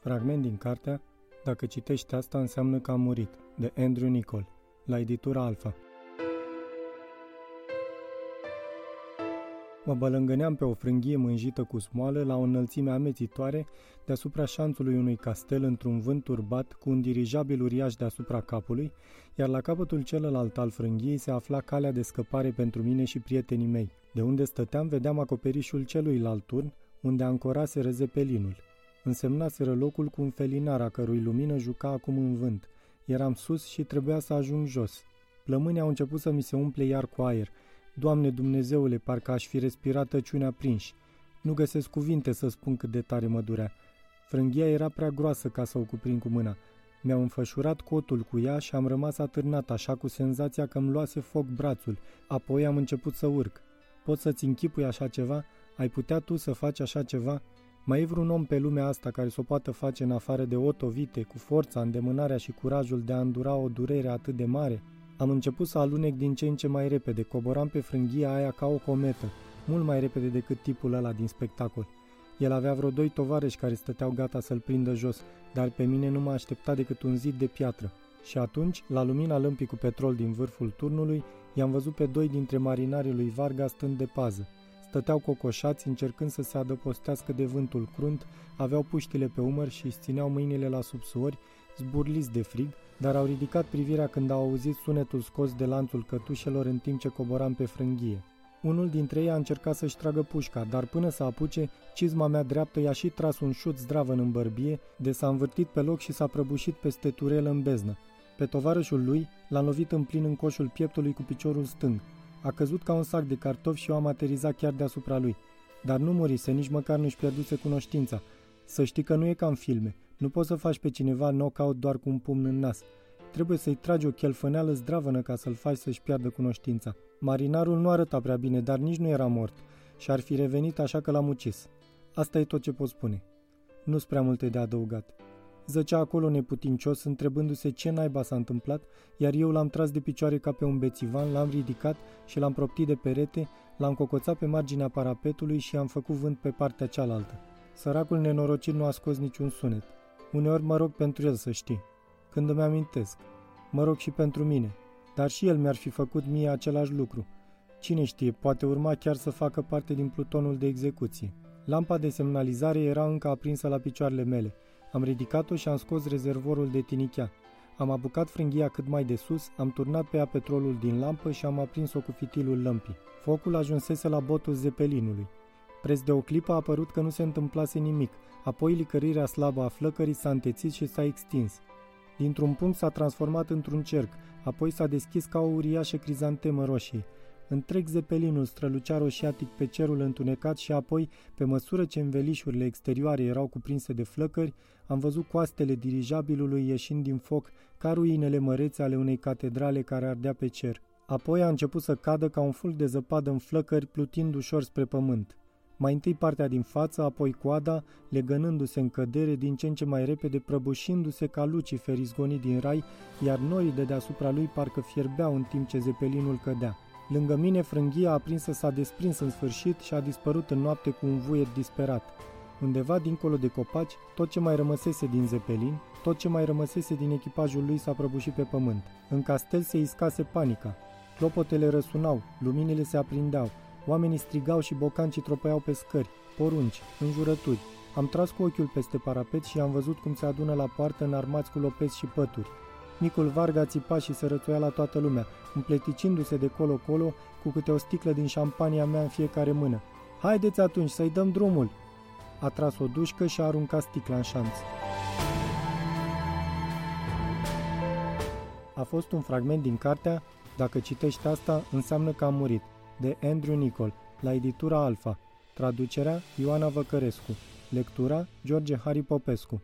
Fragment din cartea Dacă citești asta înseamnă că am murit, de Andrew Nicol, la editura Alfa. Mă bălângâneam pe o frânghie mânjită cu smoală la o înălțime amețitoare deasupra șanțului unui castel într-un vânt turbat cu un dirijabil uriaș deasupra capului, iar la capătul celălalt al frânghiei se afla calea de scăpare pentru mine și prietenii mei. De unde stăteam vedeam acoperișul celuilalt turn, unde ancorase zepelinul. Însemnaseră locul cu un felinar a cărui lumină juca acum în vânt. Eram sus și trebuia să ajung jos. Plămânii au început să mi se umple iar cu aer. Doamne Dumnezeule, parcă aș fi respirat tăciunea prinși. Nu găsesc cuvinte să spun cât de tare mă durea. Frânghia era prea groasă ca să o cuprind cu mâna. Mi-au înfășurat cotul cu ea și am rămas atârnat așa cu senzația că îmi luase foc brațul. Apoi am început să urc. Poți să-ți închipui așa ceva? Ai putea tu să faci așa ceva? Mai e vreun om pe lumea asta care să o poată face în afară de Otto Vite, cu forța, îndemânarea și curajul de a îndura o durere atât de mare? Am început să alunec din ce în ce mai repede, coboram pe frânghia aia ca o cometă, mult mai repede decât tipul ăla din spectacol. El avea vreo doi tovarăși care stăteau gata să-l prindă jos, dar pe mine nu m-a așteptat decât un zid de piatră. Și atunci, la lumina lămpii cu petrol din vârful turnului, i-am văzut pe doi dintre marinarii lui Varga stând de pază. Stăteau cocoșați încercând să se adăpostească de vântul crunt, aveau puștile pe umăr și își țineau mâinile la subsuori, zburliți de frig, dar au ridicat privirea când au auzit sunetul scos de lanțul cătușelor în timp ce coboram pe frânghie. Unul dintre ei a încercat să-și tragă pușca, dar până să apuce, cizma mea dreaptă i-a și tras un șut zdravăn în bărbie, de s-a învârtit pe loc și s-a prăbușit peste turelă în beznă. Pe tovarășul lui l-a lovit în plin în coșul pieptului cu piciorul stâng. A căzut ca un sac de cartofi și eu am aterizat chiar deasupra lui. Dar nu murise, nici măcar nu-și pierduse cunoștința. Să știi că nu e ca în filme. Nu poți să faci pe cineva knockout doar cu un pumn în nas. Trebuie să-i tragi o chelfăneală zdravănă ca să-l faci să-și piardă cunoștința. Marinarul nu arăta prea bine, dar nici nu era mort și ar fi revenit așa că l-am ucis. Asta e tot ce pot spune. Nu-s prea multe de adăugat. Zăcea acolo neputincios, întrebându-se ce naiba s-a întâmplat, iar eu l-am tras de picioare ca pe un bețivan, l-am ridicat și l-am proptit de perete, l-am cocoțat pe marginea parapetului și am făcut vânt pe partea cealaltă. Săracul nenorocit nu a scos niciun sunet. Uneori mă rog pentru el să știi. Când îmi amintesc. Mă rog și pentru mine. Dar și el mi-ar fi făcut mie același lucru. Cine știe, poate urma chiar să facă parte din plutonul de execuție. Lampa de semnalizare era încă aprinsă la picioarele mele. Am ridicat-o și am scos rezervorul de tinichea. Am apucat frânghia cât mai de sus, am turnat pe ea petrolul din lampă și am aprins-o cu fitilul lămpii. Focul ajunsese la botul zepelinului. Preț de o clipă a apărut că nu se întâmplase nimic, apoi licărirea slabă a flăcării s-a întețit și s-a extins. Dintr-un punct s-a transformat într-un cerc, apoi s-a deschis ca o uriașă crizantemă roșie. Întreg zepelinul strălucea roșiatic pe cerul întunecat și apoi, pe măsură ce învelișurile exterioare erau cuprinse de flăcări, am văzut coastele dirijabilului ieșind din foc ca ruinele mărețe ale unei catedrale care ardea pe cer. Apoi a început să cadă ca un fulg de zăpadă în flăcări, plutind ușor spre pământ. Mai întâi partea din față, apoi coada, legănându-se în cădere din ce în ce mai repede, prăbușindu-se ca Lucifer izgonit din rai, iar norii de deasupra lui parcă fierbeau în timp ce zepelinul cădea. Lângă mine, frânghia aprinsă s-a desprins în sfârșit și a dispărut în noapte cu un vuiet disperat. Undeva dincolo de copaci, tot ce mai rămăsese din zepelin, tot ce mai rămăsese din echipajul lui s-a prăbușit pe pământ. În castel se iscase panica. Clopotele răsunau, luminile se aprindeau, oamenii strigau și bocancii tropăiau pe scări, porunci, înjurături. Am tras cu ochiul peste parapet și am văzut cum se adună la poartă înarmați cu lopezi și pături. Micul Varga țipa și se rățuia la toată lumea, împleticindu-se de colo-colo cu câte o sticlă din șampania mea în fiecare mână. Haideți atunci să-i dăm drumul!" A tras o dușcă și a aruncat sticla în șanț. A fost un fragment din cartea Dacă citești asta, înseamnă că am murit, de Andrew Nicol, la editura Alfa. Traducerea Ioana Văcărescu. Lectura George Hari Popescu.